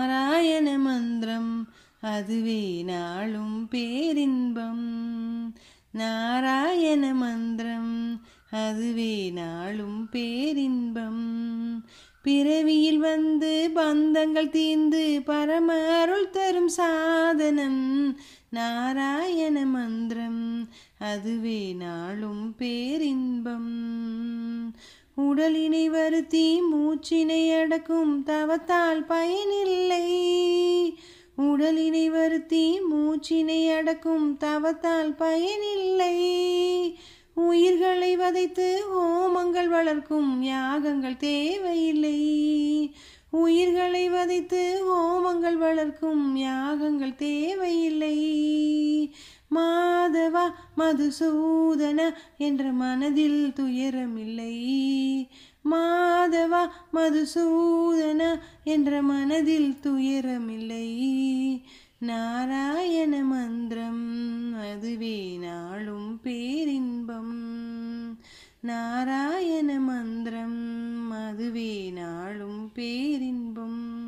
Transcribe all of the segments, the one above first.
நாராயண மந்திரம். அதுவே நாளும் பேரின்பம். நாராயண மந்திரம். அதுவே நாளும் பேரின்பம். பிறவியில் வந்து பந்தங்கள் தீந்து பரம அருள் தரும் சாதனம். நாராயண மந்திரம். அதுவே நாளும் பேரின்பம். உடலினை வருத்தி மூச்சினை அடக்கும் தவத்தால் பயனில் மூச்சினை அடக்கும் தவத்தால் பயனில்லை. உயிர்களை வதைத்து ஹோமங்கள் வளர்க்கும் யாகங்கள் தேவையில்லை. உயிர்களை வதைத்து ஹோமங்கள் வளர்க்கும் யாகங்கள் தேவையில்லை. மாதவா மதுசூதன என்ற மனதில் துயரமில்லை. மாதவா மதுசூதன என்ற மனதில் துயரமில்லை. நாராயண மந்திரம். அதுவே நாளும் பேரின்பம். நாராயண மந்திரம். அதுவே நாளும் பேரின்பம்.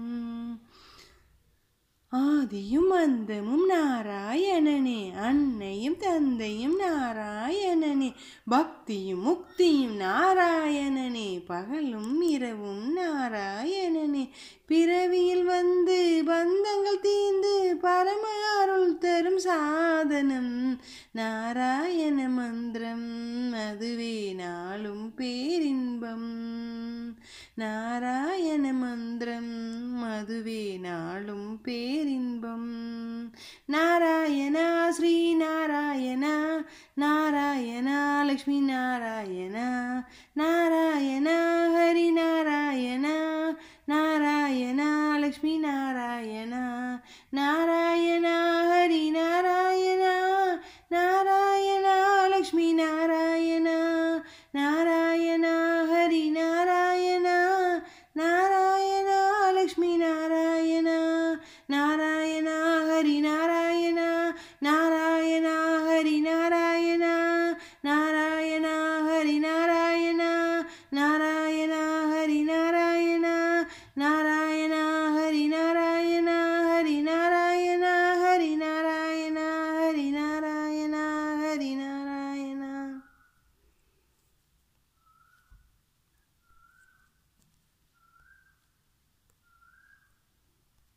ஆதியும் அந்தமும் நாராயணனே அன்னையும் தந்தையும் நாராயணனே பக்தியும் முக்தியும் நாராயணனே பகலும் இரவும் நாராயணனே பிறவியில் வந்து வந்த தரும் சாதனம். நாராயண மந்திரம். அதுவே நாளும் பேரின்பம். நாராயண மந்திரம். அதுவே நாளும் பேரின்பம். நாராயணா ஸ்ரீ நாராயணா நாராயணா லக்ஷ்மி நாராயணா நாராயணா ஹரி நாராயணா நாராயணா ಲಕ್ಷ್ಮೀ ನಾರಾಯಣ ನಾರಾಯಣ ಹರಿ ನಾರಾಯಣ ನಾರಾಯಣ ಲಕ್ಷ್ಮೀ ನಾರಾಯಣ ನಾರಾಯಣ ಹರಿ ನಾರಾಯಣ ನಾರಾಯಣ ಲಕ್ಷ್ಮೀ ನಾರಾಯಣ ನಾರಾಯಣ ಹರಿ